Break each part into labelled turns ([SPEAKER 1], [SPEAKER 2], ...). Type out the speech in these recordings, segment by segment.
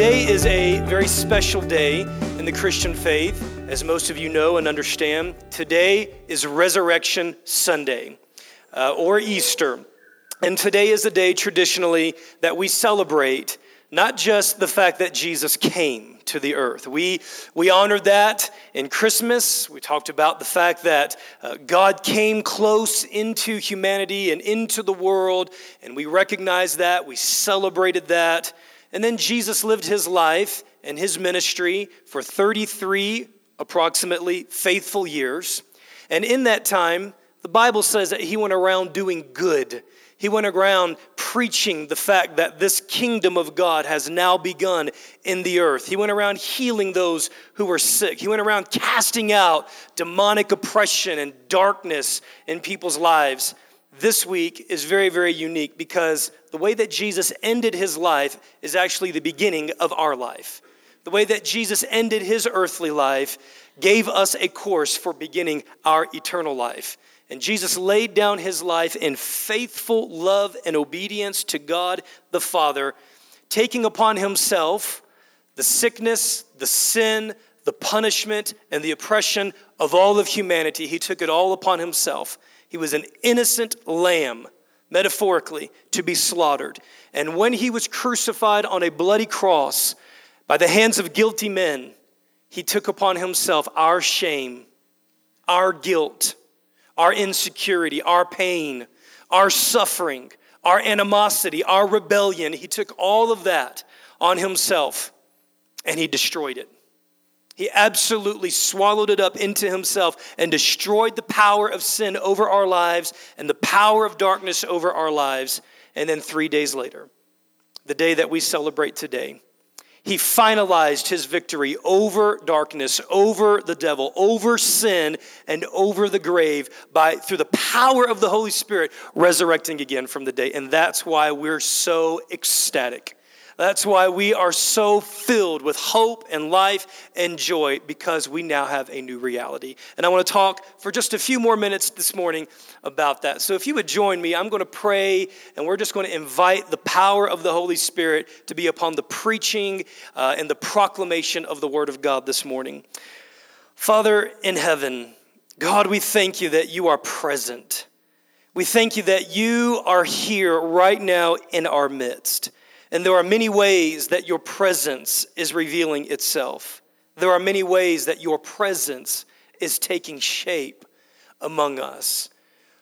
[SPEAKER 1] Today is a very special day in the Christian faith, as most of you know and understand. Today is Resurrection Sunday uh, or Easter. And today is a day traditionally that we celebrate not just the fact that Jesus came to the earth. We, we honored that in Christmas. We talked about the fact that uh, God came close into humanity and into the world, and we recognized that. We celebrated that. And then Jesus lived his life and his ministry for 33 approximately faithful years. And in that time, the Bible says that he went around doing good he went around preaching the fact that this kingdom of God has now begun in the earth. He went around healing those who were sick. He went around casting out demonic oppression and darkness in people's lives. This week is very, very unique because the way that Jesus ended his life is actually the beginning of our life. The way that Jesus ended his earthly life gave us a course for beginning our eternal life. And Jesus laid down his life in faithful love and obedience to God the Father, taking upon himself the sickness, the sin, the punishment, and the oppression of all of humanity. He took it all upon himself. He was an innocent lamb, metaphorically, to be slaughtered. And when he was crucified on a bloody cross by the hands of guilty men, he took upon himself our shame, our guilt our insecurity, our pain, our suffering, our animosity, our rebellion. He took all of that on himself and he destroyed it. He absolutely swallowed it up into himself and destroyed the power of sin over our lives and the power of darkness over our lives. And then three days later, the day that we celebrate today, he finalized his victory over darkness, over the devil, over sin, and over the grave by through the power of the Holy Spirit resurrecting again from the dead. And that's why we're so ecstatic. That's why we are so filled with hope and life and joy because we now have a new reality. And I want to talk for just a few more minutes this morning about that. So if you would join me, I'm going to pray and we're just going to invite the power of the Holy Spirit to be upon the preaching uh, and the proclamation of the Word of God this morning. Father in heaven, God, we thank you that you are present. We thank you that you are here right now in our midst. And there are many ways that your presence is revealing itself. There are many ways that your presence is taking shape among us.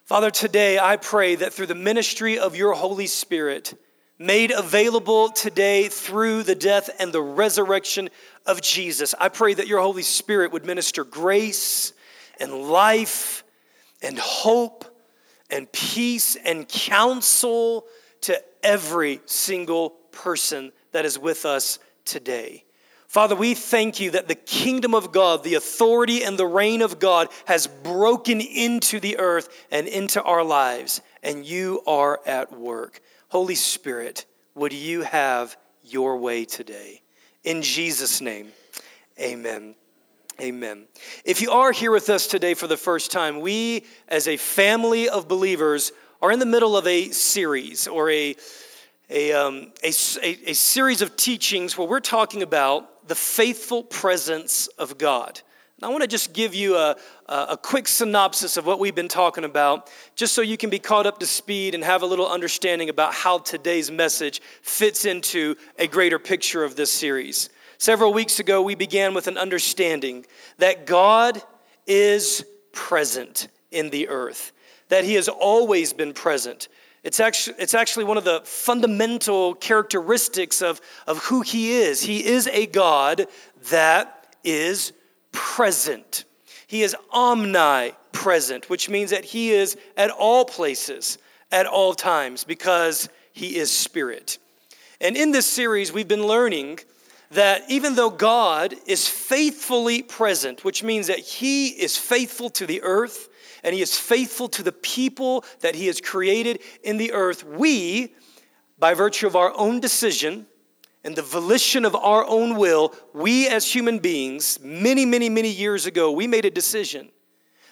[SPEAKER 1] Father, today I pray that through the ministry of your Holy Spirit, made available today through the death and the resurrection of Jesus, I pray that your Holy Spirit would minister grace and life and hope and peace and counsel to every single person that is with us today. Father, we thank you that the kingdom of God, the authority and the reign of God has broken into the earth and into our lives, and you are at work. Holy Spirit, would you have your way today? In Jesus' name, amen. Amen. If you are here with us today for the first time, we as a family of believers are in the middle of a series or a a, um, a, a, a series of teachings where we're talking about the faithful presence of God. I want to just give you a, a quick synopsis of what we've been talking about, just so you can be caught up to speed and have a little understanding about how today's message fits into a greater picture of this series. Several weeks ago, we began with an understanding that God is present in the earth, that He has always been present. It's actually, it's actually one of the fundamental characteristics of, of who he is. He is a God that is present. He is omnipresent, which means that he is at all places, at all times, because he is spirit. And in this series, we've been learning that even though God is faithfully present, which means that he is faithful to the earth, and he is faithful to the people that he has created in the earth, we, by virtue of our own decision and the volition of our own will, we as human beings, many, many, many years ago, we made a decision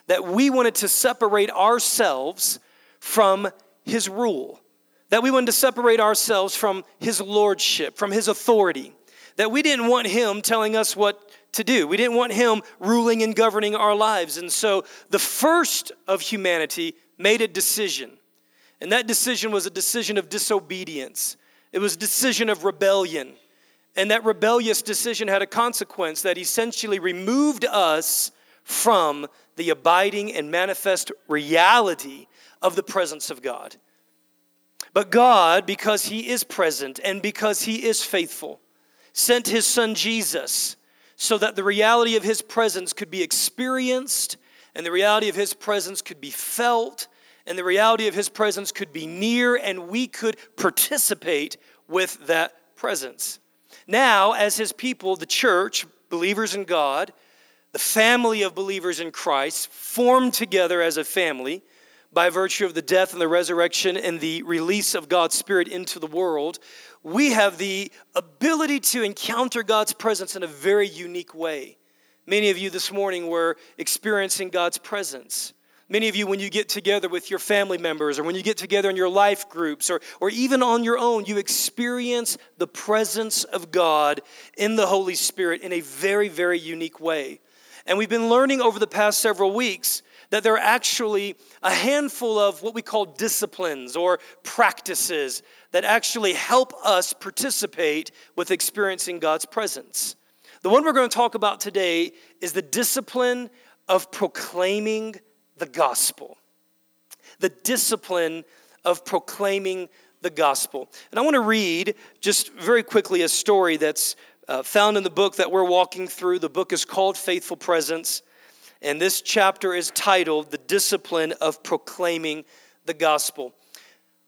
[SPEAKER 1] that we wanted to separate ourselves from his rule, that we wanted to separate ourselves from his lordship, from his authority that we didn't want him telling us what to do. We didn't want him ruling and governing our lives. And so the first of humanity made a decision. And that decision was a decision of disobedience, it was a decision of rebellion. And that rebellious decision had a consequence that essentially removed us from the abiding and manifest reality of the presence of God. But God, because He is present and because He is faithful, sent His Son Jesus so that the reality of His presence could be experienced and the reality of His presence could be felt and the reality of His presence could be near and we could participate with that presence. Now, as His people, the church, believers in God, the family of believers in Christ, formed together as a family by virtue of the death and the resurrection and the release of God's Spirit into the world, we have the ability to encounter God's presence in a very unique way. Many of you this morning were experiencing God's presence. Many of you, when you get together with your family members or when you get together in your life groups or, or even on your own, you experience the presence of God in the Holy Spirit in a very, very unique way. And we've been learning over the past several weeks that there are actually a handful of what we call disciplines or practices that actually help us participate with experiencing God's presence. The one we're going to talk about today is the discipline of proclaiming the gospel. The discipline of proclaiming the gospel. And I want to read just very quickly a story that's uh, found in the book that we're walking through. The book is called Faithful Presence, and this chapter is titled The Discipline of Proclaiming the Gospel.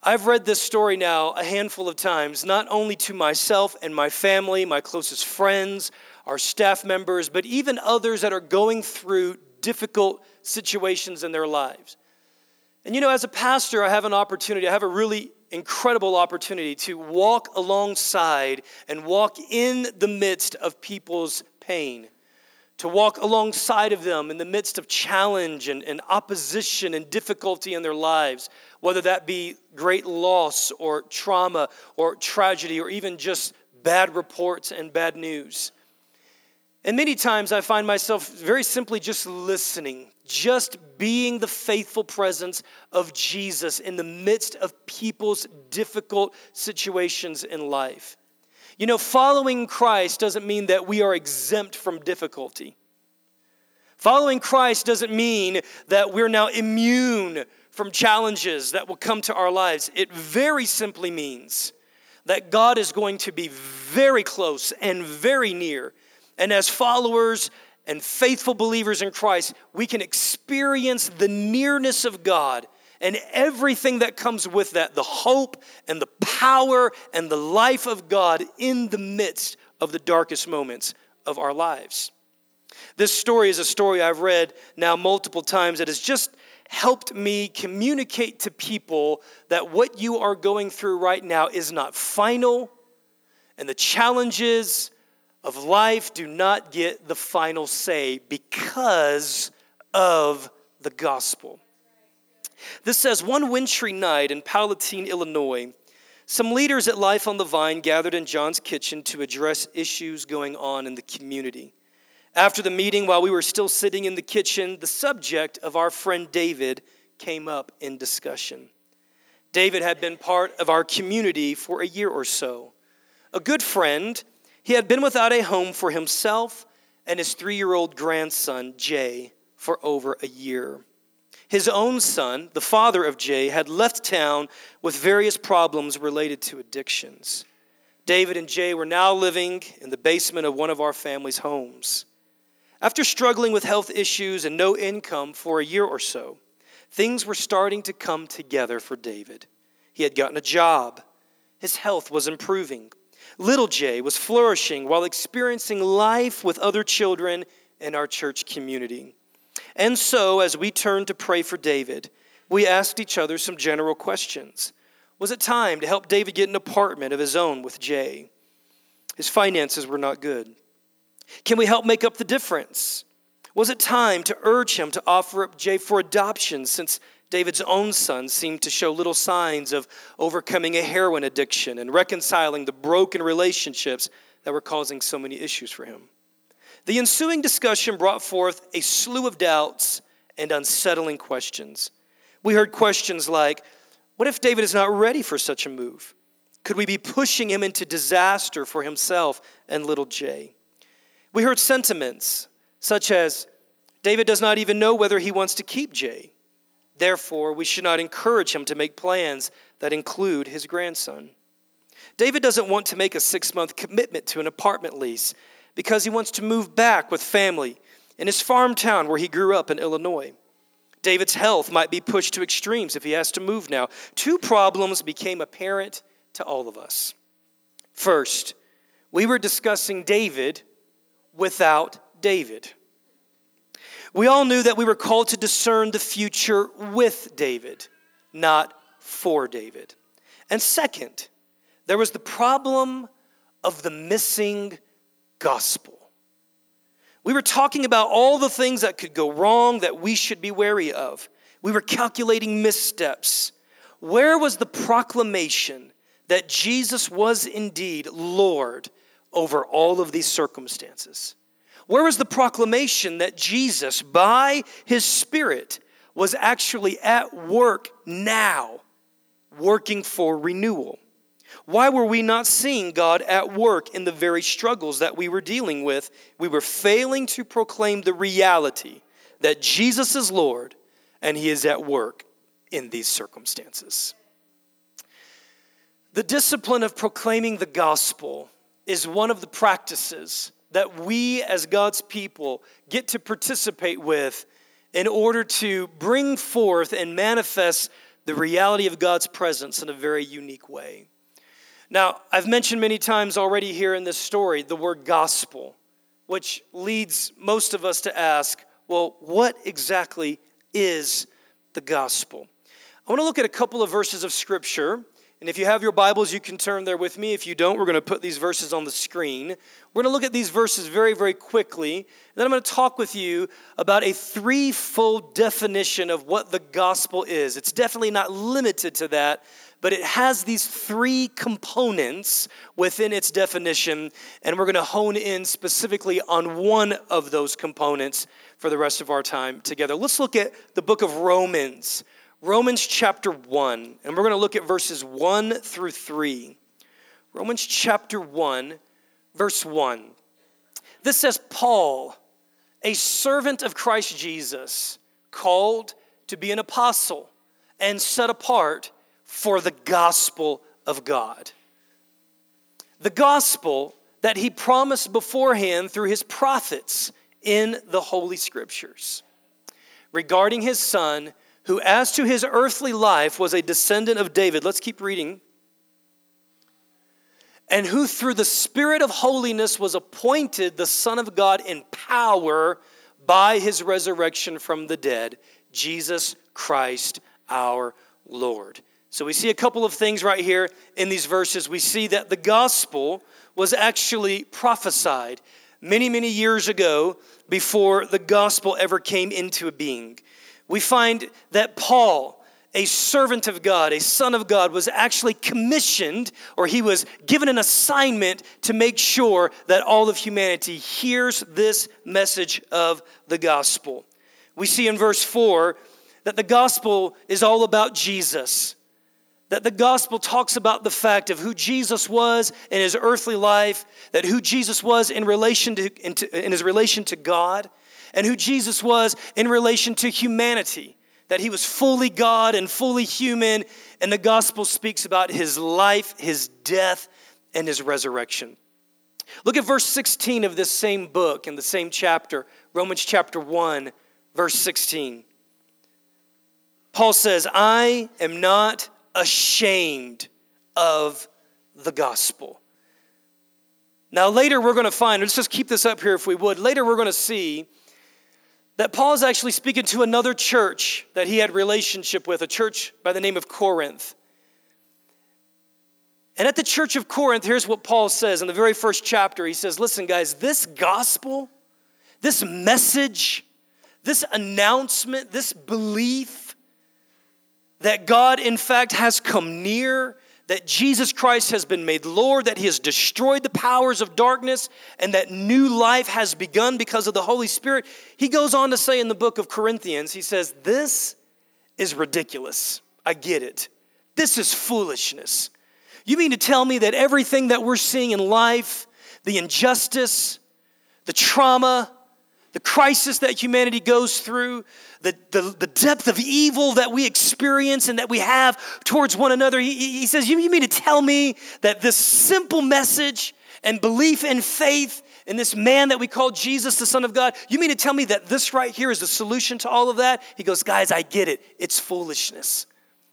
[SPEAKER 1] I've read this story now a handful of times, not only to myself and my family, my closest friends, our staff members, but even others that are going through difficult situations in their lives. And you know, as a pastor, I have an opportunity, I have a really incredible opportunity to walk alongside and walk in the midst of people's pain, to walk alongside of them in the midst of challenge and, and opposition and difficulty in their lives, whether that be great loss or trauma or tragedy or even just bad reports and bad news. And many times I find myself very simply just listening, just being the faithful presence of Jesus in the midst of people's difficult situations in life. You know, following Christ doesn't mean that we are exempt from difficulty. Following Christ doesn't mean that we're now immune from challenges that will come to our lives. It very simply means that God is going to be very close and very near and as followers and faithful believers in Christ, we can experience the nearness of God and everything that comes with that the hope and the power and the life of God in the midst of the darkest moments of our lives. This story is a story I've read now multiple times that has just helped me communicate to people that what you are going through right now is not final, and the challenges of life do not get the final say because of the gospel. This says one wintry night in Palatine, Illinois, some leaders at Life on the Vine gathered in John's kitchen to address issues going on in the community. After the meeting, while we were still sitting in the kitchen, the subject of our friend David came up in discussion. David had been part of our community for a year or so. A good friend he had been without a home for himself and his three year old grandson, Jay, for over a year. His own son, the father of Jay, had left town with various problems related to addictions. David and Jay were now living in the basement of one of our family's homes. After struggling with health issues and no income for a year or so, things were starting to come together for David. He had gotten a job, his health was improving, Little Jay was flourishing while experiencing life with other children in our church community. And so, as we turned to pray for David, we asked each other some general questions. Was it time to help David get an apartment of his own with Jay? His finances were not good. Can we help make up the difference? Was it time to urge him to offer up Jay for adoption since David's own son seemed to show little signs of overcoming a heroin addiction and reconciling the broken relationships that were causing so many issues for him. The ensuing discussion brought forth a slew of doubts and unsettling questions. We heard questions like What if David is not ready for such a move? Could we be pushing him into disaster for himself and little Jay? We heard sentiments such as David does not even know whether he wants to keep Jay. Therefore, we should not encourage him to make plans that include his grandson. David doesn't want to make a six month commitment to an apartment lease because he wants to move back with family in his farm town where he grew up in Illinois. David's health might be pushed to extremes if he has to move now. Two problems became apparent to all of us. First, we were discussing David without David. We all knew that we were called to discern the future with David, not for David. And second, there was the problem of the missing gospel. We were talking about all the things that could go wrong that we should be wary of. We were calculating missteps. Where was the proclamation that Jesus was indeed Lord over all of these circumstances? Where was the proclamation that Jesus, by his Spirit, was actually at work now, working for renewal? Why were we not seeing God at work in the very struggles that we were dealing with? We were failing to proclaim the reality that Jesus is Lord and he is at work in these circumstances. The discipline of proclaiming the gospel is one of the practices that we as God's people get to participate with in order to bring forth and manifest the reality of God's presence in a very unique way. Now, I've mentioned many times already here in this story the word gospel, which leads most of us to ask, well, what exactly is the gospel? I want to look at a couple of verses of scripture and if you have your Bibles, you can turn there with me. If you don't, we're going to put these verses on the screen. We're going to look at these verses very, very quickly. And then I'm going to talk with you about a threefold definition of what the gospel is. It's definitely not limited to that, but it has these three components within its definition. And we're going to hone in specifically on one of those components for the rest of our time together. Let's look at the book of Romans. Romans chapter 1, and we're going to look at verses 1 through 3. Romans chapter 1, verse 1. This says, Paul, a servant of Christ Jesus, called to be an apostle and set apart for the gospel of God. The gospel that he promised beforehand through his prophets in the Holy Scriptures regarding his son who, as to his earthly life, was a descendant of David. Let's keep reading. And who, through the Spirit of holiness, was appointed the Son of God in power by his resurrection from the dead, Jesus Christ our Lord. So we see a couple of things right here in these verses. We see that the gospel was actually prophesied many, many years ago before the gospel ever came into being we find that Paul, a servant of God, a son of God, was actually commissioned or he was given an assignment to make sure that all of humanity hears this message of the gospel. We see in verse 4 that the gospel is all about Jesus. That the gospel talks about the fact of who Jesus was in his earthly life, that who Jesus was in relation to in his relation to God, and who Jesus was in relation to humanity, that he was fully God and fully human. And the gospel speaks about his life, his death, and his resurrection. Look at verse 16 of this same book in the same chapter, Romans chapter 1, verse 16. Paul says, I am not ashamed of the gospel. Now, later we're going to find, let's just keep this up here if we would. Later we're going to see that Paul is actually speaking to another church that he had relationship with, a church by the name of Corinth. And at the church of Corinth, here's what Paul says in the very first chapter. He says, Listen, guys, this gospel, this message, this announcement, this belief that God, in fact, has come near, that Jesus Christ has been made Lord, that he has destroyed the powers of darkness, and that new life has begun because of the Holy Spirit, he goes on to say in the book of Corinthians, he says, This is ridiculous. I get it. This is foolishness. You mean to tell me that everything that we're seeing in life, the injustice, the trauma, the crisis that humanity goes through, the, the, the, depth of evil that we experience and that we have towards one another. He, he says, you, you mean to tell me that this simple message and belief and faith in this man that we call Jesus, the Son of God, you mean to tell me that this right here is the solution to all of that? He goes, Guys, I get it. It's foolishness.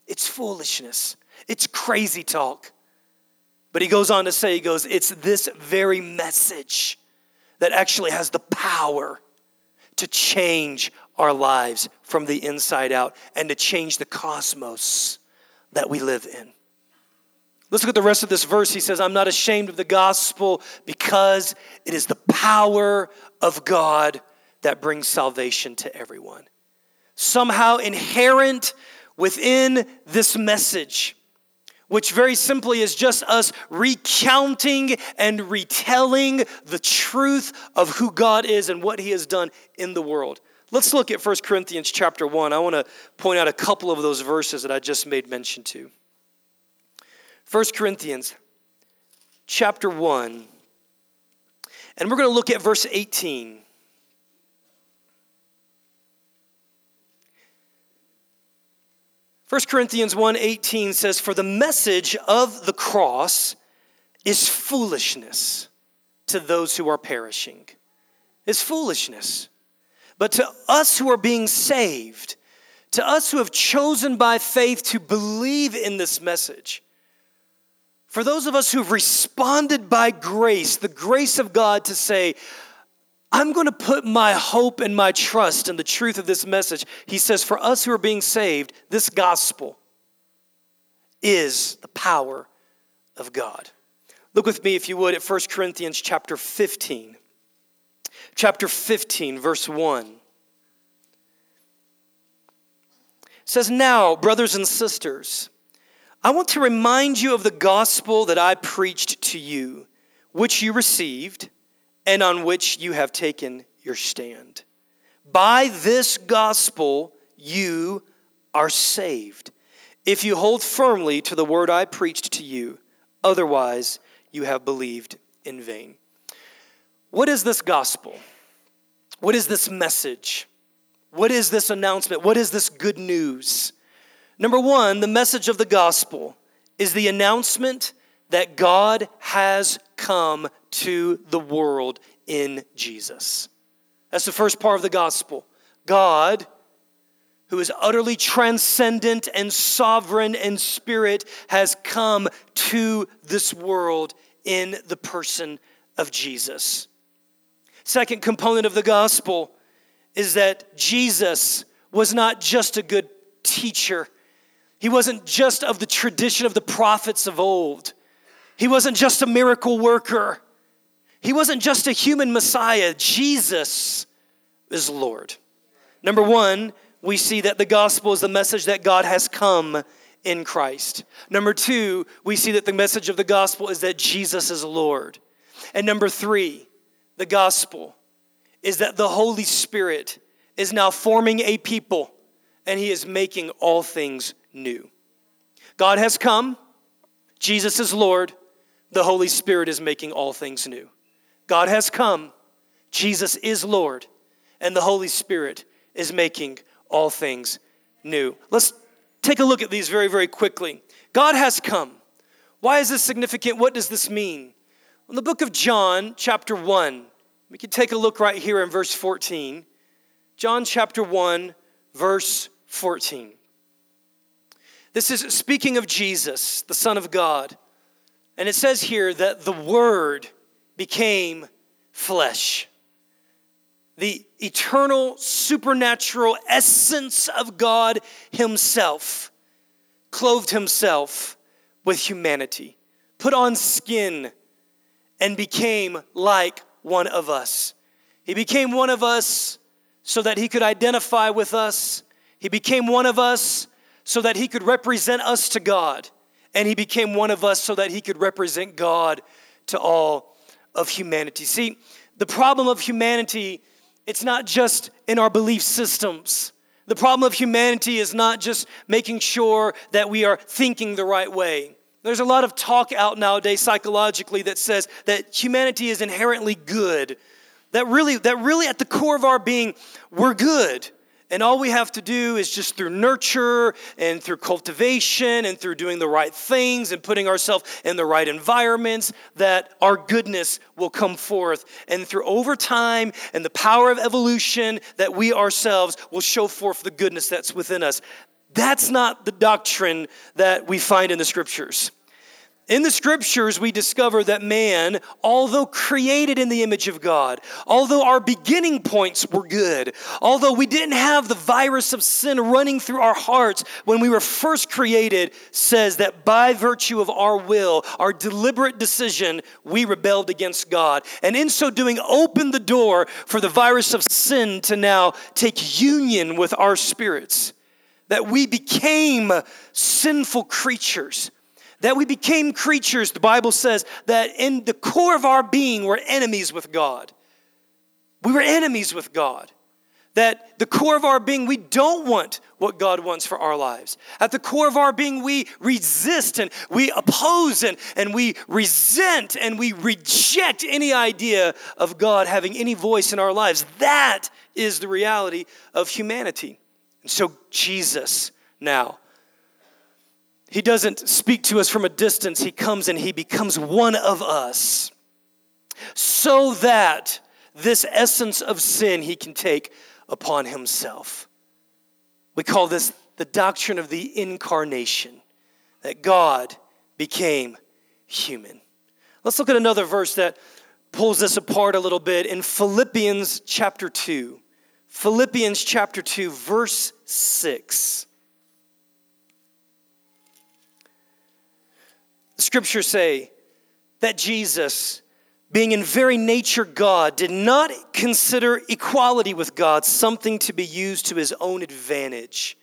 [SPEAKER 1] It's foolishness. It's crazy talk. But he goes on to say, He goes, It's this very message that actually has the power to change our lives from the inside out and to change the cosmos that we live in. Let's look at the rest of this verse. He says, I'm not ashamed of the gospel because it is the power of God that brings salvation to everyone. Somehow inherent within this message which very simply is just us recounting and retelling the truth of who God is and what he has done in the world. Let's look at 1 Corinthians chapter 1. I want to point out a couple of those verses that I just made mention to. 1 Corinthians chapter 1. And we're going to look at verse 18. 1 Corinthians 1:18 says for the message of the cross is foolishness to those who are perishing. It's foolishness. But to us who are being saved, to us who have chosen by faith to believe in this message, for those of us who've responded by grace, the grace of God to say, I'm going to put my hope and my trust in the truth of this message. He says, for us who are being saved, this gospel is the power of God. Look with me, if you would, at 1 Corinthians chapter 15. Chapter 15, verse 1. It says, Now, brothers and sisters, I want to remind you of the gospel that I preached to you, which you received and on which you have taken your stand. By this gospel, you are saved. If you hold firmly to the word I preached to you, otherwise, you have believed in vain. What is this gospel? What is this message? What is this announcement? What is this good news? Number one, the message of the gospel is the announcement that God has come to the world in Jesus. That's the first part of the gospel. God, who is utterly transcendent and sovereign and spirit, has come to this world in the person of Jesus. Second component of the gospel is that Jesus was not just a good teacher. He wasn't just of the tradition of the prophets of old. He wasn't just a miracle worker. He wasn't just a human Messiah. Jesus is Lord. Number one, we see that the gospel is the message that God has come in Christ. Number two, we see that the message of the gospel is that Jesus is Lord. And number three, the gospel is that the Holy Spirit is now forming a people and he is making all things new. God has come, Jesus is Lord, the Holy Spirit is making all things new. God has come, Jesus is Lord, and the Holy Spirit is making all things new. Let's take a look at these very, very quickly. God has come. Why is this significant? What does this mean? In the book of John, chapter 1, we can take a look right here in verse 14. John chapter 1, verse 14. This is speaking of Jesus, the Son of God. And it says here that the Word became flesh. The eternal, supernatural essence of God Himself clothed Himself with humanity, put on skin, and became like one of us. He became one of us so that He could identify with us. He became one of us so that He could represent us to God and he became one of us so that he could represent God to all of humanity. See, the problem of humanity, it's not just in our belief systems. The problem of humanity is not just making sure that we are thinking the right way. There's a lot of talk out nowadays psychologically that says that humanity is inherently good. That really, that really at the core of our being, we're good. And all we have to do is just through nurture and through cultivation and through doing the right things and putting ourselves in the right environments that our goodness will come forth. And through over time and the power of evolution, that we ourselves will show forth the goodness that's within us. That's not the doctrine that we find in the scriptures. In the scriptures, we discover that man, although created in the image of God, although our beginning points were good, although we didn't have the virus of sin running through our hearts when we were first created, says that by virtue of our will, our deliberate decision, we rebelled against God. And in so doing, opened the door for the virus of sin to now take union with our spirits. That we became sinful creatures that we became creatures, the Bible says, that in the core of our being we're enemies with God. We were enemies with God. That the core of our being, we don't want what God wants for our lives. At the core of our being, we resist and we oppose and, and we resent and we reject any idea of God having any voice in our lives. That is the reality of humanity. And so, Jesus now he doesn't speak to us from a distance. He comes and he becomes one of us so that this essence of sin he can take upon himself. We call this the doctrine of the incarnation, that God became human. Let's look at another verse that pulls this apart a little bit in Philippians chapter 2. Philippians chapter 2, verse 6. The scriptures say that Jesus, being in very nature God, did not consider equality with God something to be used to his own advantage.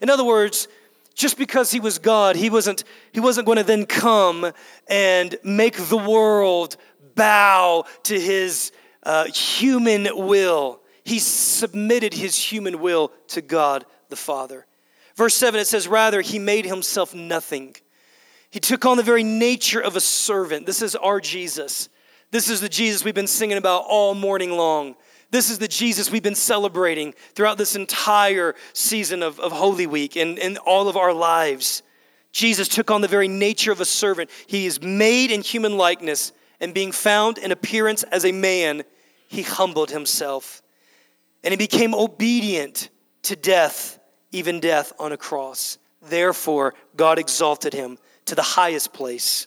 [SPEAKER 1] In other words, just because he was God, he wasn't, he wasn't going to then come and make the world bow to his uh, human will. He submitted his human will to God the Father. Verse 7, it says, Rather, he made himself nothing he took on the very nature of a servant. This is our Jesus. This is the Jesus we've been singing about all morning long. This is the Jesus we've been celebrating throughout this entire season of, of Holy Week and, and all of our lives. Jesus took on the very nature of a servant. He is made in human likeness, and being found in appearance as a man, he humbled himself. And he became obedient to death, even death on a cross. Therefore, God exalted him to the highest place.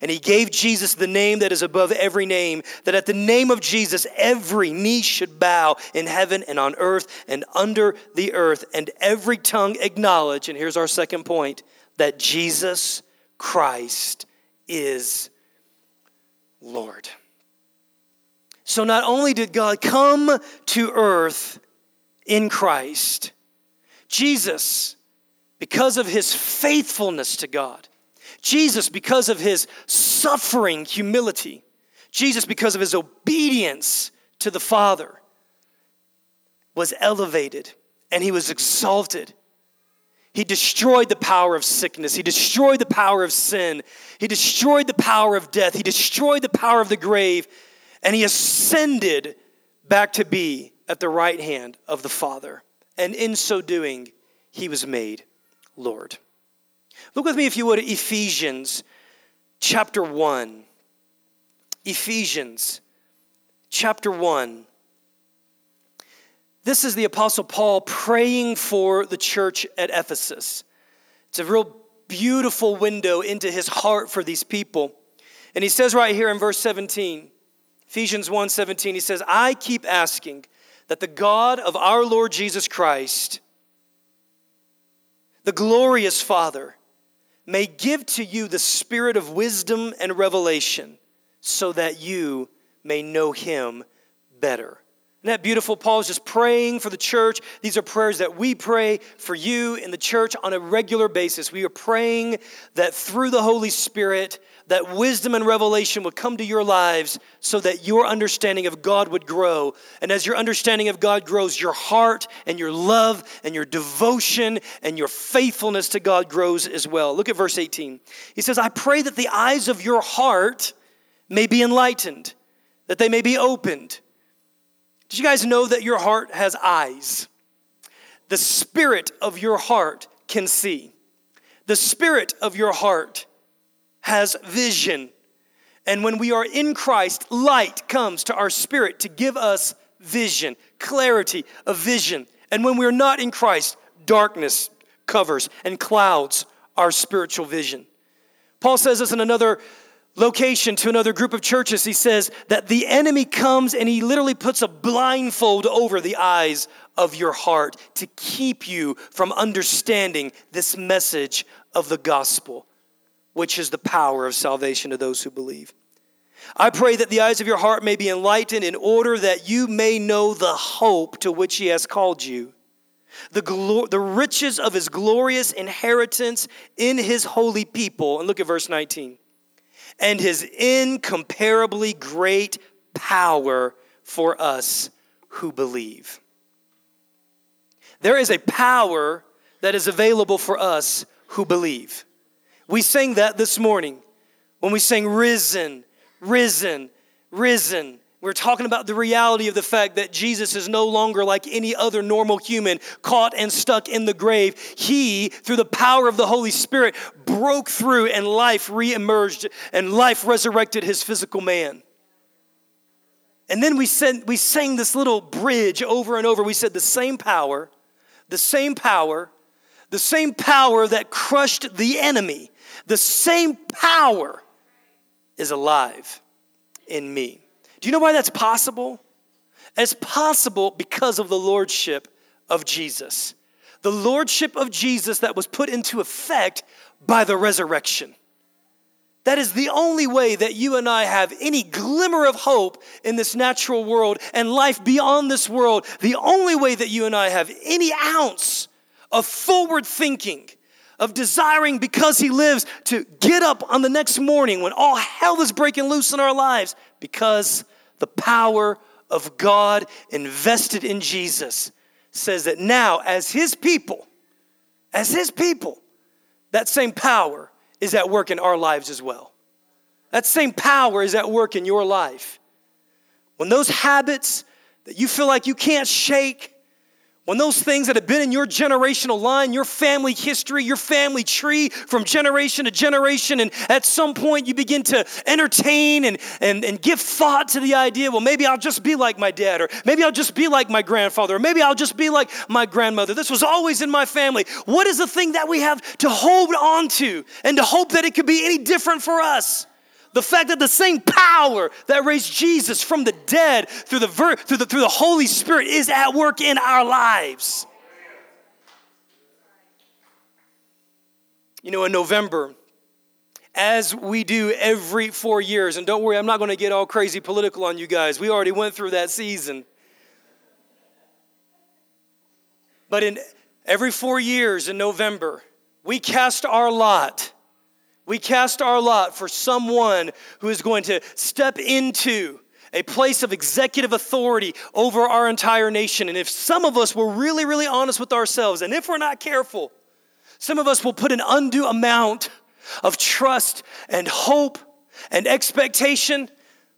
[SPEAKER 1] And he gave Jesus the name that is above every name, that at the name of Jesus every knee should bow in heaven and on earth and under the earth, and every tongue acknowledge, and here's our second point, that Jesus Christ is Lord. So not only did God come to earth in Christ, Jesus, because of his faithfulness to God, Jesus, because of his suffering humility, Jesus, because of his obedience to the Father, was elevated and he was exalted. He destroyed the power of sickness. He destroyed the power of sin. He destroyed the power of death. He destroyed the power of the grave. And he ascended back to be at the right hand of the Father. And in so doing, he was made Lord. Look with me, if you would, Ephesians chapter 1. Ephesians chapter 1. This is the Apostle Paul praying for the church at Ephesus. It's a real beautiful window into his heart for these people. And he says right here in verse 17, Ephesians 1 17, he says, I keep asking that the God of our Lord Jesus Christ, the glorious Father, may give to you the spirit of wisdom and revelation so that you may know him better. Isn't that beautiful? Paul's just praying for the church. These are prayers that we pray for you in the church on a regular basis. We are praying that through the Holy Spirit, that wisdom and revelation would come to your lives so that your understanding of God would grow. And as your understanding of God grows, your heart and your love and your devotion and your faithfulness to God grows as well. Look at verse 18. He says, I pray that the eyes of your heart may be enlightened, that they may be opened did you guys know that your heart has eyes? The spirit of your heart can see. The spirit of your heart has vision. And when we are in Christ, light comes to our spirit to give us vision, clarity of vision. And when we're not in Christ, darkness covers and clouds our spiritual vision. Paul says this in another location to another group of churches, he says that the enemy comes and he literally puts a blindfold over the eyes of your heart to keep you from understanding this message of the gospel, which is the power of salvation to those who believe. I pray that the eyes of your heart may be enlightened in order that you may know the hope to which he has called you. The, glo- the riches of his glorious inheritance in his holy people. And look at verse 19 and his incomparably great power for us who believe. There is a power that is available for us who believe. We sang that this morning when we sang risen, risen, risen. We're talking about the reality of the fact that Jesus is no longer like any other normal human caught and stuck in the grave. He, through the power of the Holy Spirit, broke through and life reemerged and life resurrected his physical man. And then we, said, we sang this little bridge over and over. We said the same power, the same power, the same power that crushed the enemy, the same power is alive in me. Do you know why that's possible? It's possible because of the lordship of Jesus. The lordship of Jesus that was put into effect by the resurrection. That is the only way that you and I have any glimmer of hope in this natural world and life beyond this world. The only way that you and I have any ounce of forward thinking, of desiring because He lives to get up on the next morning when all hell is breaking loose in our lives because the power of God invested in Jesus says that now, as His people, as His people, that same power is at work in our lives as well. That same power is at work in your life. When those habits that you feel like you can't shake, when those things that have been in your generational line, your family history, your family tree from generation to generation, and at some point you begin to entertain and, and, and give thought to the idea, well, maybe I'll just be like my dad, or maybe I'll just be like my grandfather, or maybe I'll just be like my grandmother. This was always in my family. What is the thing that we have to hold on to and to hope that it could be any different for us? The fact that the same power that raised Jesus from the dead through the, ver- through the, through the Holy Spirit is at work in our lives. You know, in November, as we do every four years, and don't worry, I'm not going to get all crazy political on you guys. We already went through that season. But in every four years in November, we cast our lot we cast our lot for someone who is going to step into a place of executive authority over our entire nation. And if some of us were really, really honest with ourselves, and if we're not careful, some of us will put an undue amount of trust and hope and expectation.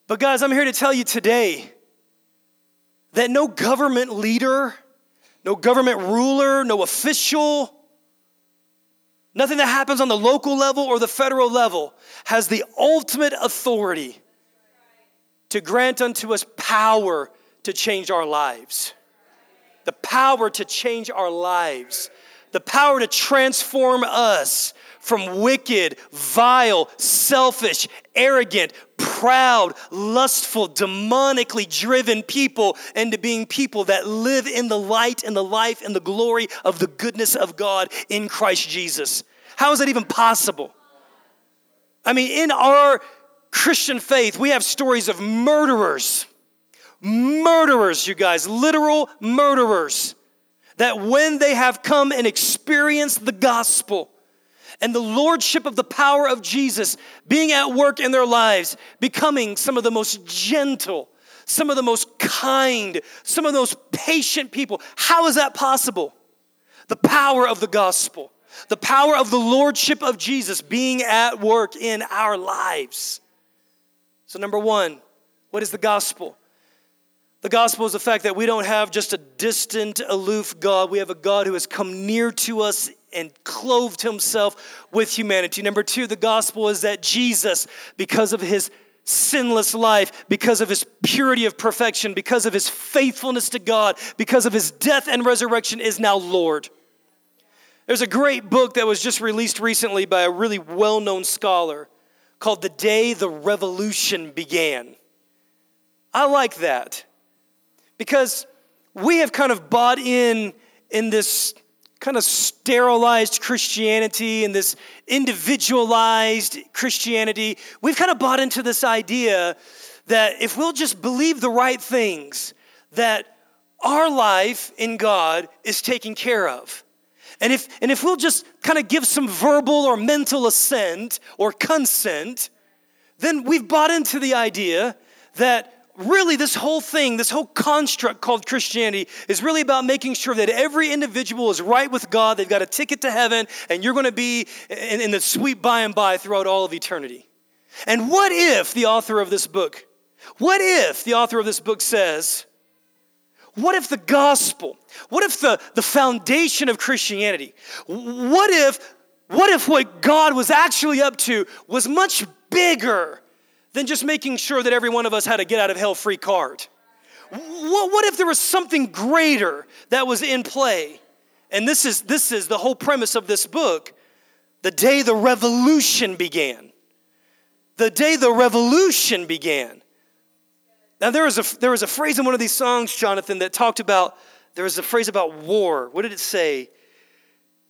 [SPEAKER 1] But, guys, I'm here to tell you today that no government leader, no government ruler, no official, Nothing that happens on the local level or the federal level has the ultimate authority to grant unto us power to change our lives. The power to change our lives. The power to transform us from wicked, vile, selfish, arrogant, proud, lustful, demonically driven people into being people that live in the light and the life and the glory of the goodness of God in Christ Jesus. How is that even possible? I mean, in our Christian faith, we have stories of murderers, murderers, you guys, literal murderers, that when they have come and experienced the gospel and the lordship of the power of Jesus being at work in their lives, becoming some of the most gentle, some of the most kind, some of those patient people, how is that possible? The power of the gospel, the power of the lordship of Jesus being at work in our lives. So, number one, what is the gospel? The gospel is the fact that we don't have just a distant, aloof God. We have a God who has come near to us and clothed himself with humanity. Number two, the gospel is that Jesus, because of his sinless life, because of his purity of perfection, because of his faithfulness to God, because of his death and resurrection, is now Lord. There's a great book that was just released recently by a really well known scholar called The Day the Revolution Began. I like that because we have kind of bought in in this kind of sterilized Christianity and this individualized Christianity. We've kind of bought into this idea that if we'll just believe the right things, that our life in God is taken care of. And if, and if we'll just kind of give some verbal or mental assent or consent, then we've bought into the idea that really, this whole thing, this whole construct called Christianity, is really about making sure that every individual is right with God. They've got a ticket to heaven, and you're going to be in, in the sweet by and by throughout all of eternity. And what if the author of this book, what if the author of this book says, what if the gospel, what if the, the foundation of Christianity, what if, what if what God was actually up to was much bigger than just making sure that every one of us had a get out of hell free card? What if there was something greater that was in play? And this is, this is the whole premise of this book the day the revolution began. The day the revolution began. Now, there was, a, there was a phrase in one of these songs, Jonathan, that talked about, there was a phrase about war. What did it say?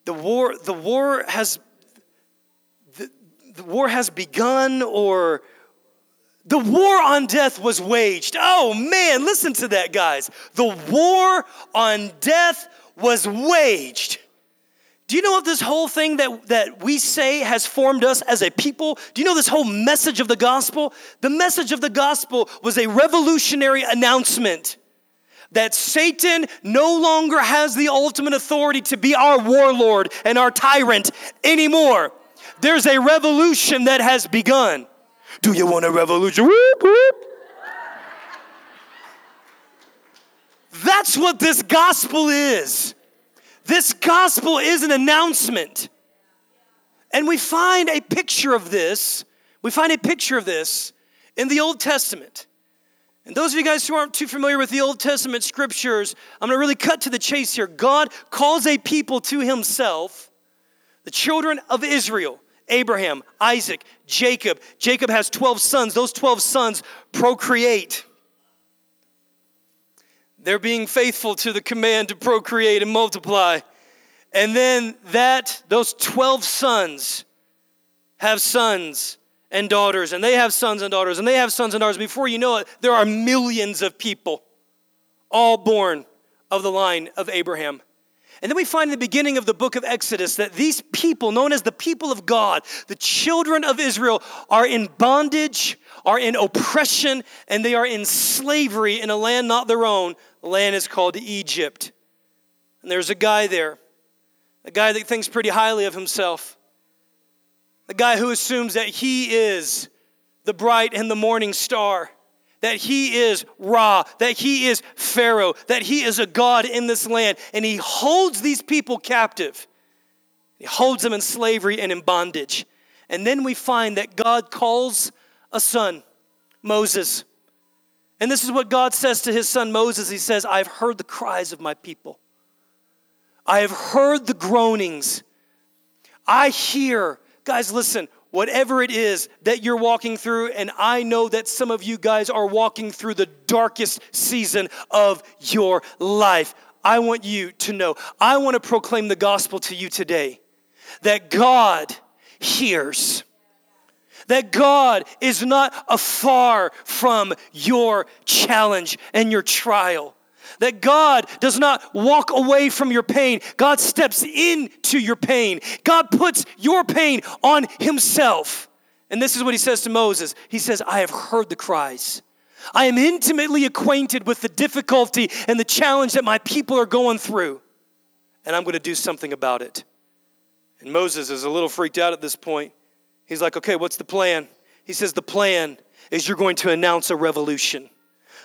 [SPEAKER 1] The war, the war has, the, the war has begun, or, the war on death was waged. Oh man, listen to that, guys. The war on death was waged. Do you know what this whole thing that, that we say has formed us as a people? Do you know this whole message of the gospel? The message of the gospel was a revolutionary announcement that Satan no longer has the ultimate authority to be our warlord and our tyrant anymore. There's a revolution that has begun. Do you want a revolution? Whoop, whoop. That's what this gospel is. This gospel is an announcement. And we find a picture of this. We find a picture of this in the Old Testament. And those of you guys who aren't too familiar with the Old Testament scriptures, I'm going to really cut to the chase here. God calls a people to himself, the children of Israel. Abraham, Isaac, Jacob. Jacob has 12 sons. Those 12 sons procreate. They're being faithful to the command to procreate and multiply. And then that those 12 sons have sons and daughters and they have sons and daughters and they have sons and daughters. Before you know it, there are millions of people all born of the line of Abraham. And then we find in the beginning of the book of Exodus that these people, known as the people of God, the children of Israel, are in bondage, are in oppression, and they are in slavery in a land not their own. The land is called Egypt. And there's a guy there, a guy that thinks pretty highly of himself, a guy who assumes that he is the bright and the morning star that he is Ra, that he is Pharaoh, that he is a God in this land, and he holds these people captive. He holds them in slavery and in bondage. And then we find that God calls a son, Moses. And this is what God says to his son Moses He says, I've heard the cries of my people, I have heard the groanings. I hear, guys, listen, whatever it is that you're walking through, and I know that some of you guys are walking through the darkest season of your life. I want you to know, I want to proclaim the gospel to you today that God hears that God is not afar from your challenge and your trial. That God does not walk away from your pain. God steps into your pain. God puts your pain on Himself. And this is what He says to Moses He says, I have heard the cries. I am intimately acquainted with the difficulty and the challenge that my people are going through. And I'm going to do something about it. And Moses is a little freaked out at this point. He's like, okay, what's the plan? He says, the plan is you're going to announce a revolution.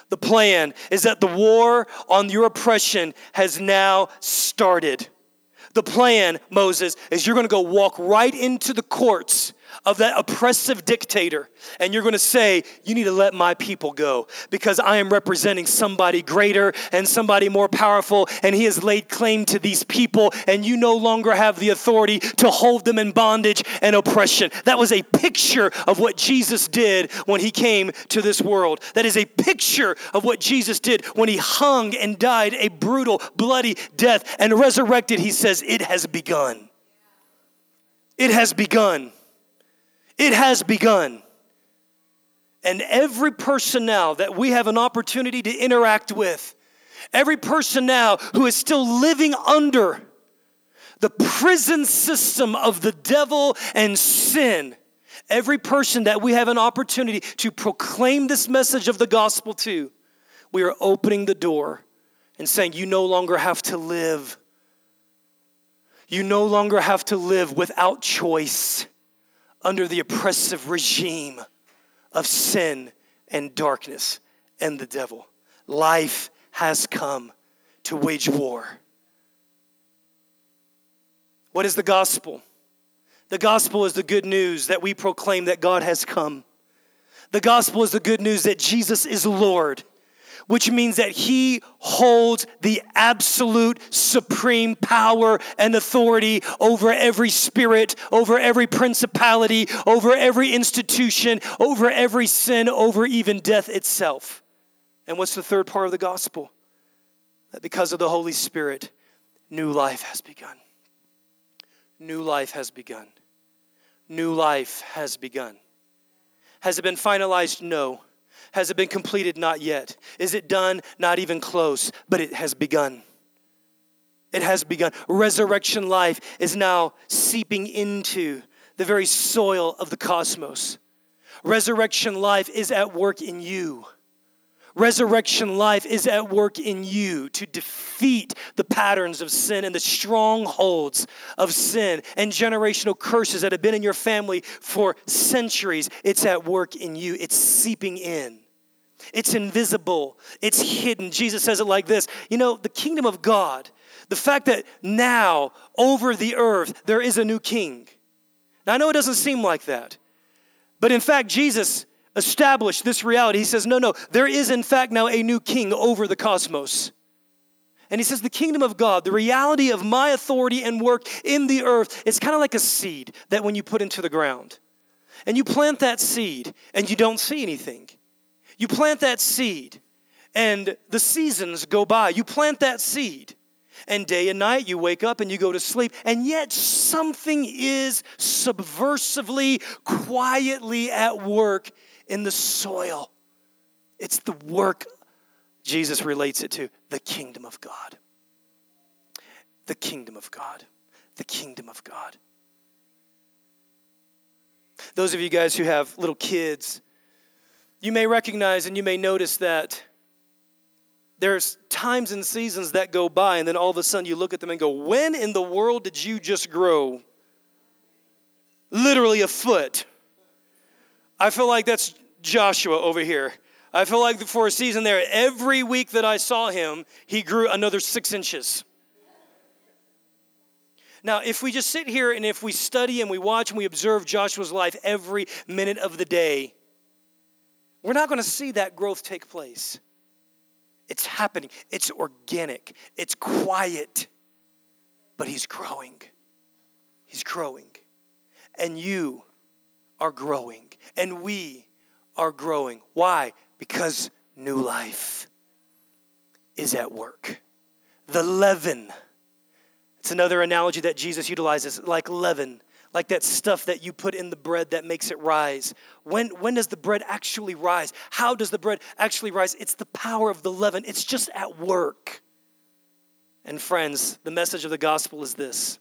[SPEAKER 1] The plan is that the war on your oppression has now started. The plan, Moses, is you're going to go walk right into the courts of that oppressive dictator, and you're going to say, You need to let my people go because I am representing somebody greater and somebody more powerful, and he has laid claim to these people, and you no longer have the authority to hold them in bondage and oppression. That was a picture of what Jesus did when he came to this world. That is a picture of what Jesus did when he hung and died a brutal, bloody death and resurrected. He says, It has begun. It has begun. It has begun. And every person now that we have an opportunity to interact with, every person now who is still living under the prison system of the devil and sin, every person that we have an opportunity to proclaim this message of the gospel to, we are opening the door and saying, You no longer have to live. You no longer have to live without choice under the oppressive regime of sin and darkness and the devil. Life has come to wage war. What is the gospel? The gospel is the good news that we proclaim that God has come. The gospel is the good news that Jesus is Lord which means that he holds the absolute supreme power and authority over every spirit, over every principality, over every institution, over every sin, over even death itself. And what's the third part of the gospel? That because of the Holy Spirit, new life has begun. New life has begun. New life has begun. Has it been finalized? No. Has it been completed? Not yet. Is it done? Not even close, but it has begun. It has begun. Resurrection life is now seeping into the very soil of the cosmos. Resurrection life is at work in you. Resurrection life is at work in you to defeat the patterns of sin and the strongholds of sin and generational curses that have been in your family for centuries. It's at work in you, it's seeping in. It's invisible, it's hidden. Jesus says it like this You know, the kingdom of God, the fact that now over the earth there is a new king. Now, I know it doesn't seem like that, but in fact, Jesus established this reality. He says, No, no, there is in fact now a new king over the cosmos. And he says, The kingdom of God, the reality of my authority and work in the earth, it's kind of like a seed that when you put into the ground. And you plant that seed and you don't see anything. You plant that seed and the seasons go by. You plant that seed and day and night you wake up and you go to sleep, and yet something is subversively, quietly at work in the soil. It's the work, Jesus relates it to the kingdom of God. The kingdom of God. The kingdom of God. Those of you guys who have little kids, you may recognize and you may notice that there's times and seasons that go by, and then all of a sudden you look at them and go, When in the world did you just grow? Literally a foot. I feel like that's Joshua over here. I feel like for a season there, every week that I saw him, he grew another six inches. Now, if we just sit here and if we study and we watch and we observe Joshua's life every minute of the day, we're not going to see that growth take place. It's happening, it's organic, it's quiet, but he's growing. He's growing. And you are growing. And we are growing. Why? Because new life is at work. The leaven. It's another analogy that Jesus utilizes like leaven. Like that stuff that you put in the bread that makes it rise. When, when does the bread actually rise? How does the bread actually rise? It's the power of the leaven, it's just at work. And friends, the message of the gospel is this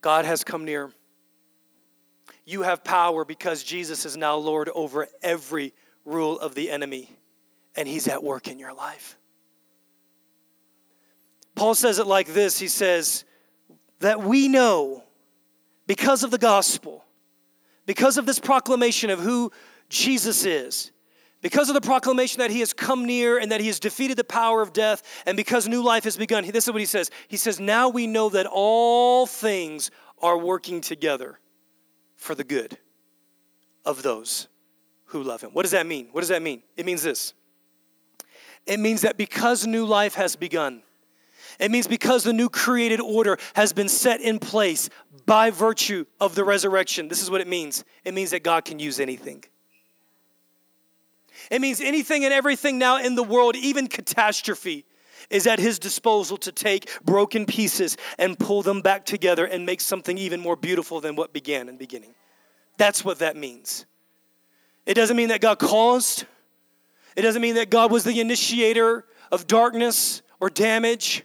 [SPEAKER 1] God has come near. You have power because Jesus is now Lord over every rule of the enemy, and he's at work in your life. Paul says it like this He says, that we know because of the gospel, because of this proclamation of who Jesus is, because of the proclamation that he has come near and that he has defeated the power of death, and because new life has begun, this is what he says. He says, Now we know that all things are working together for the good of those who love him. What does that mean? What does that mean? It means this it means that because new life has begun, it means because the new created order has been set in place by virtue of the resurrection. This is what it means it means that God can use anything. It means anything and everything now in the world, even catastrophe, is at his disposal to take broken pieces and pull them back together and make something even more beautiful than what began in the beginning. That's what that means. It doesn't mean that God caused, it doesn't mean that God was the initiator of darkness or damage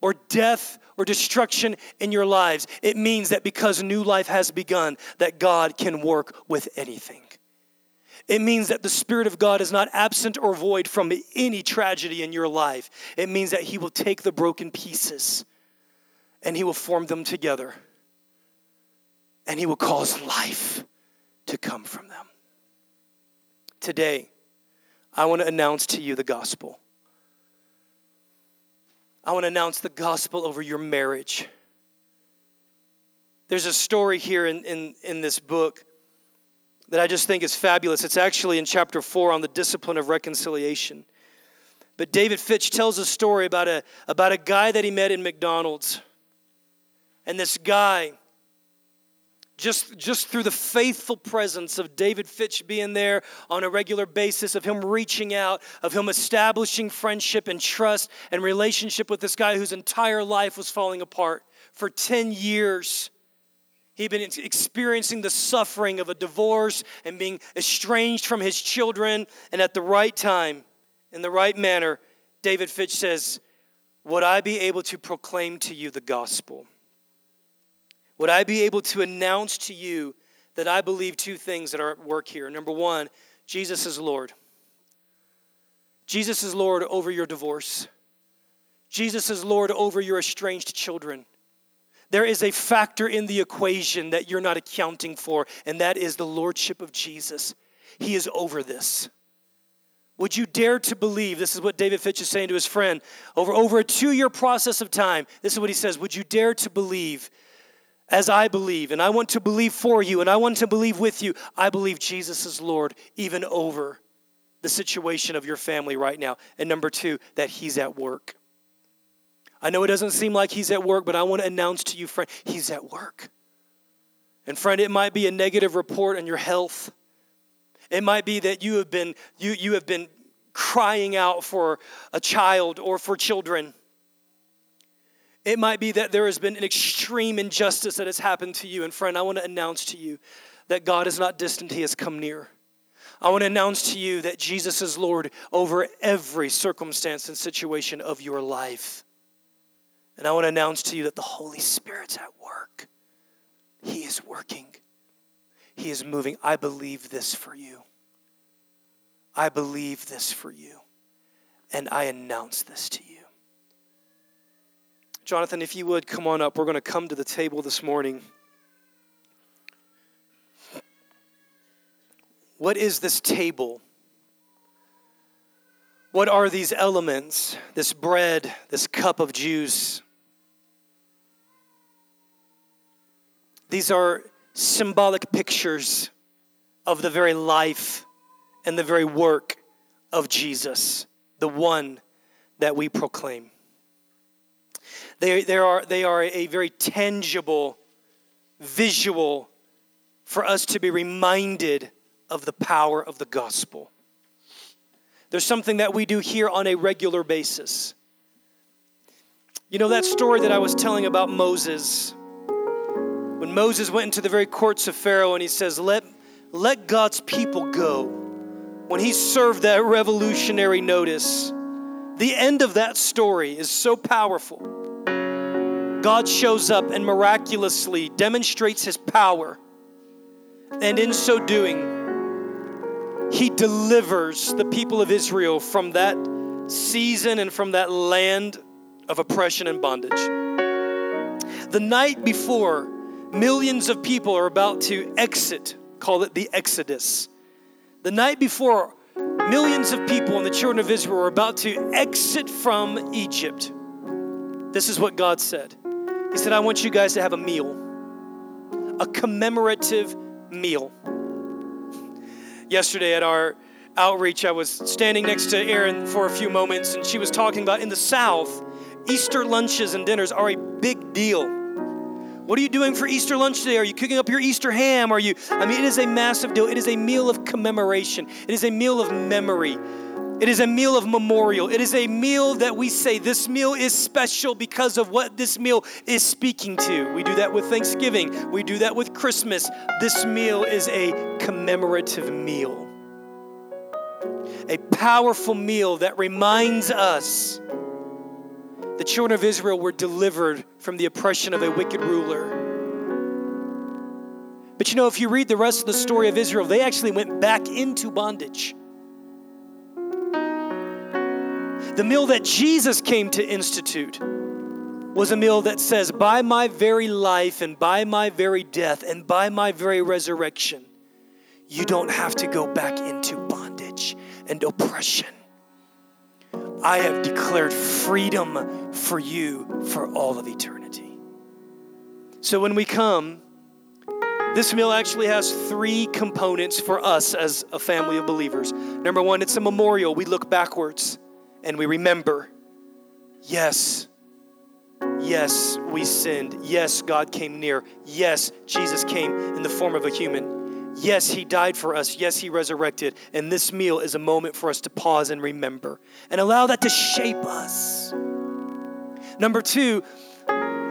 [SPEAKER 1] or death or destruction in your lives. It means that because new life has begun, that God can work with anything. It means that the Spirit of God is not absent or void from any tragedy in your life. It means that He will take the broken pieces and He will form them together and He will cause life to come from them. Today, I want to announce to you the gospel. I want to announce the gospel over your marriage. There's a story here in, in, in this book that I just think is fabulous. It's actually in chapter 4 on the discipline of reconciliation. But David Fitch tells a story about a, about a guy that he met in McDonald's. And this guy just, just through the faithful presence of David Fitch being there on a regular basis, of him reaching out, of him establishing friendship and trust and relationship with this guy whose entire life was falling apart for 10 years. He'd been experiencing the suffering of a divorce and being estranged from his children. And at the right time, in the right manner, David Fitch says, Would I be able to proclaim to you the gospel? Would I be able to announce to you that I believe two things that are at work here? Number one, Jesus is Lord. Jesus is Lord over your divorce. Jesus is Lord over your estranged children. There is a factor in the equation that you're not accounting for, and that is the Lordship of Jesus. He is over this. Would you dare to believe? This is what David Fitch is saying to his friend. Over, over a two year process of time, this is what he says Would you dare to believe as I believe, and I want to believe for you, and I want to believe with you. I believe Jesus is Lord even over the situation of your family right now. And number two, that He's at work. I know it doesn't seem like He's at work, but I want to announce to you, friend, He's at work. And friend, it might be a negative report on your health. It might be that you have been you you have been crying out for a child or for children. It might be that there has been an extreme injustice that has happened to you. And friend, I want to announce to you that God is not distant, He has come near. I want to announce to you that Jesus is Lord over every circumstance and situation of your life. And I want to announce to you that the Holy Spirit's at work. He is working, He is moving. I believe this for you. I believe this for you. And I announce this to you. Jonathan, if you would come on up, we're going to come to the table this morning. What is this table? What are these elements? This bread, this cup of juice. These are symbolic pictures of the very life and the very work of Jesus, the one that we proclaim. They, they, are, they are a very tangible visual for us to be reminded of the power of the gospel. There's something that we do here on a regular basis. You know that story that I was telling about Moses? When Moses went into the very courts of Pharaoh and he says, Let, let God's people go, when he served that revolutionary notice, the end of that story is so powerful. God shows up and miraculously demonstrates his power. And in so doing, he delivers the people of Israel from that season and from that land of oppression and bondage. The night before, millions of people are about to exit, call it the Exodus. The night before, millions of people and the children of Israel are about to exit from Egypt. This is what God said He said, I want you guys to have a meal, a commemorative meal. Yesterday at our outreach, I was standing next to Erin for a few moments, and she was talking about in the South, Easter lunches and dinners are a big deal. What are you doing for Easter lunch today? Are you cooking up your Easter ham? Are you, I mean, it is a massive deal. It is a meal of commemoration, it is a meal of memory. It is a meal of memorial. It is a meal that we say this meal is special because of what this meal is speaking to. We do that with Thanksgiving, we do that with Christmas. This meal is a commemorative meal, a powerful meal that reminds us the children of Israel were delivered from the oppression of a wicked ruler. But you know, if you read the rest of the story of Israel, they actually went back into bondage. The meal that Jesus came to institute was a meal that says, By my very life and by my very death and by my very resurrection, you don't have to go back into bondage and oppression. I have declared freedom for you for all of eternity. So when we come, this meal actually has three components for us as a family of believers. Number one, it's a memorial. We look backwards and we remember yes, yes, we sinned. Yes, God came near. Yes, Jesus came in the form of a human. Yes, He died for us. Yes, He resurrected. And this meal is a moment for us to pause and remember and allow that to shape us. Number two,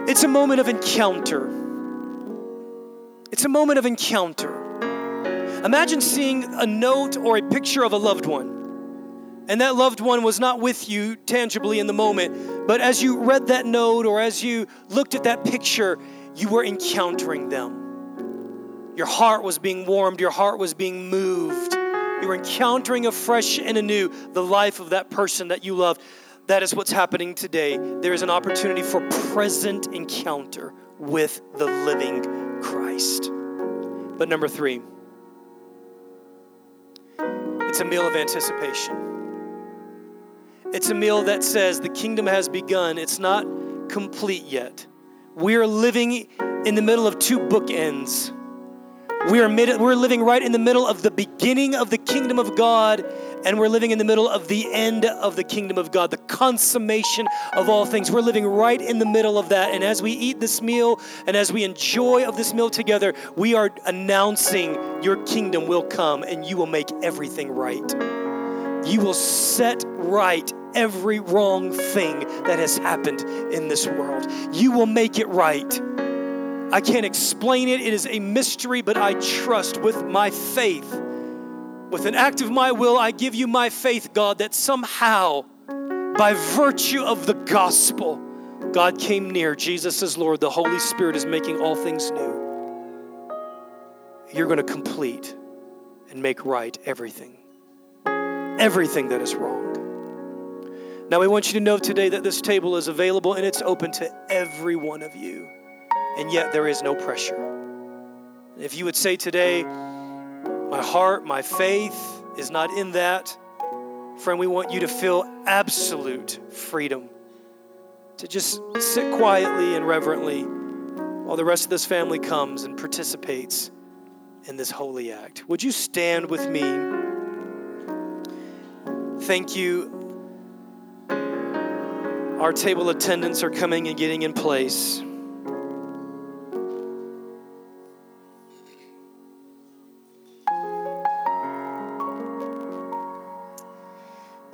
[SPEAKER 1] it's a moment of encounter. It's a moment of encounter. Imagine seeing a note or a picture of a loved one. And that loved one was not with you tangibly in the moment, but as you read that note or as you looked at that picture, you were encountering them. Your heart was being warmed, your heart was being moved. You were encountering afresh and anew the life of that person that you loved. That is what's happening today. There is an opportunity for present encounter with the living Christ. But number three, it's a meal of anticipation. It's a meal that says the kingdom has begun, it's not complete yet. We are living in the middle of two bookends. We are, mid- we're living right in the middle of the beginning of the kingdom of God, and we're living in the middle of the end of the kingdom of God, the consummation of all things. We're living right in the middle of that. And as we eat this meal and as we enjoy of this meal together, we are announcing your kingdom will come and you will make everything right. You will set right every wrong thing that has happened in this world. You will make it right. I can't explain it. It is a mystery, but I trust with my faith. With an act of my will, I give you my faith, God, that somehow, by virtue of the gospel, God came near. Jesus is Lord. The Holy Spirit is making all things new. You're going to complete and make right everything, everything that is wrong. Now, we want you to know today that this table is available and it's open to every one of you and yet there is no pressure. If you would say today, my heart, my faith is not in that, friend, we want you to feel absolute freedom to just sit quietly and reverently while the rest of this family comes and participates in this holy act. Would you stand with me? Thank you. Our table attendants are coming and getting in place.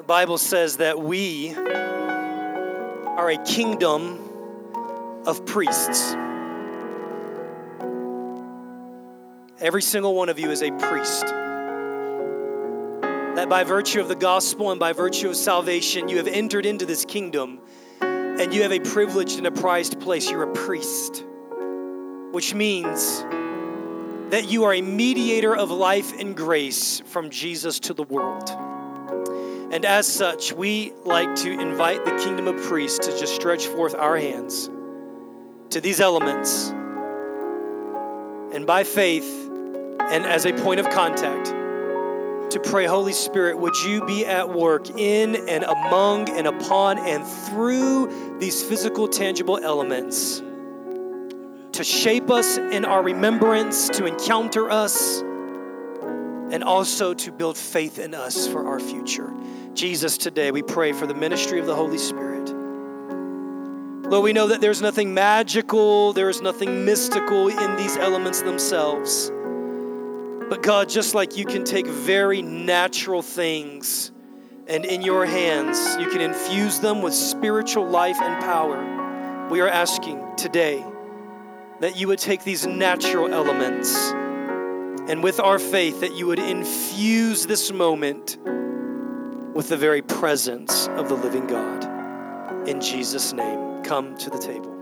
[SPEAKER 1] Bible says that we are a kingdom of priests. Every single one of you is a priest. That by virtue of the gospel and by virtue of salvation, you have entered into this kingdom and you have a privileged and a prized place. You're a priest, which means that you are a mediator of life and grace from Jesus to the world. And as such, we like to invite the kingdom of priests to just stretch forth our hands to these elements. And by faith and as a point of contact, to pray, Holy Spirit, would you be at work in and among and upon and through these physical, tangible elements to shape us in our remembrance, to encounter us, and also to build faith in us for our future. Jesus, today we pray for the ministry of the Holy Spirit. Lord, we know that there's nothing magical, there is nothing mystical in these elements themselves. But God, just like you can take very natural things and in your hands you can infuse them with spiritual life and power, we are asking today that you would take these natural elements and with our faith that you would infuse this moment with the very presence of the living God. In Jesus' name, come to the table.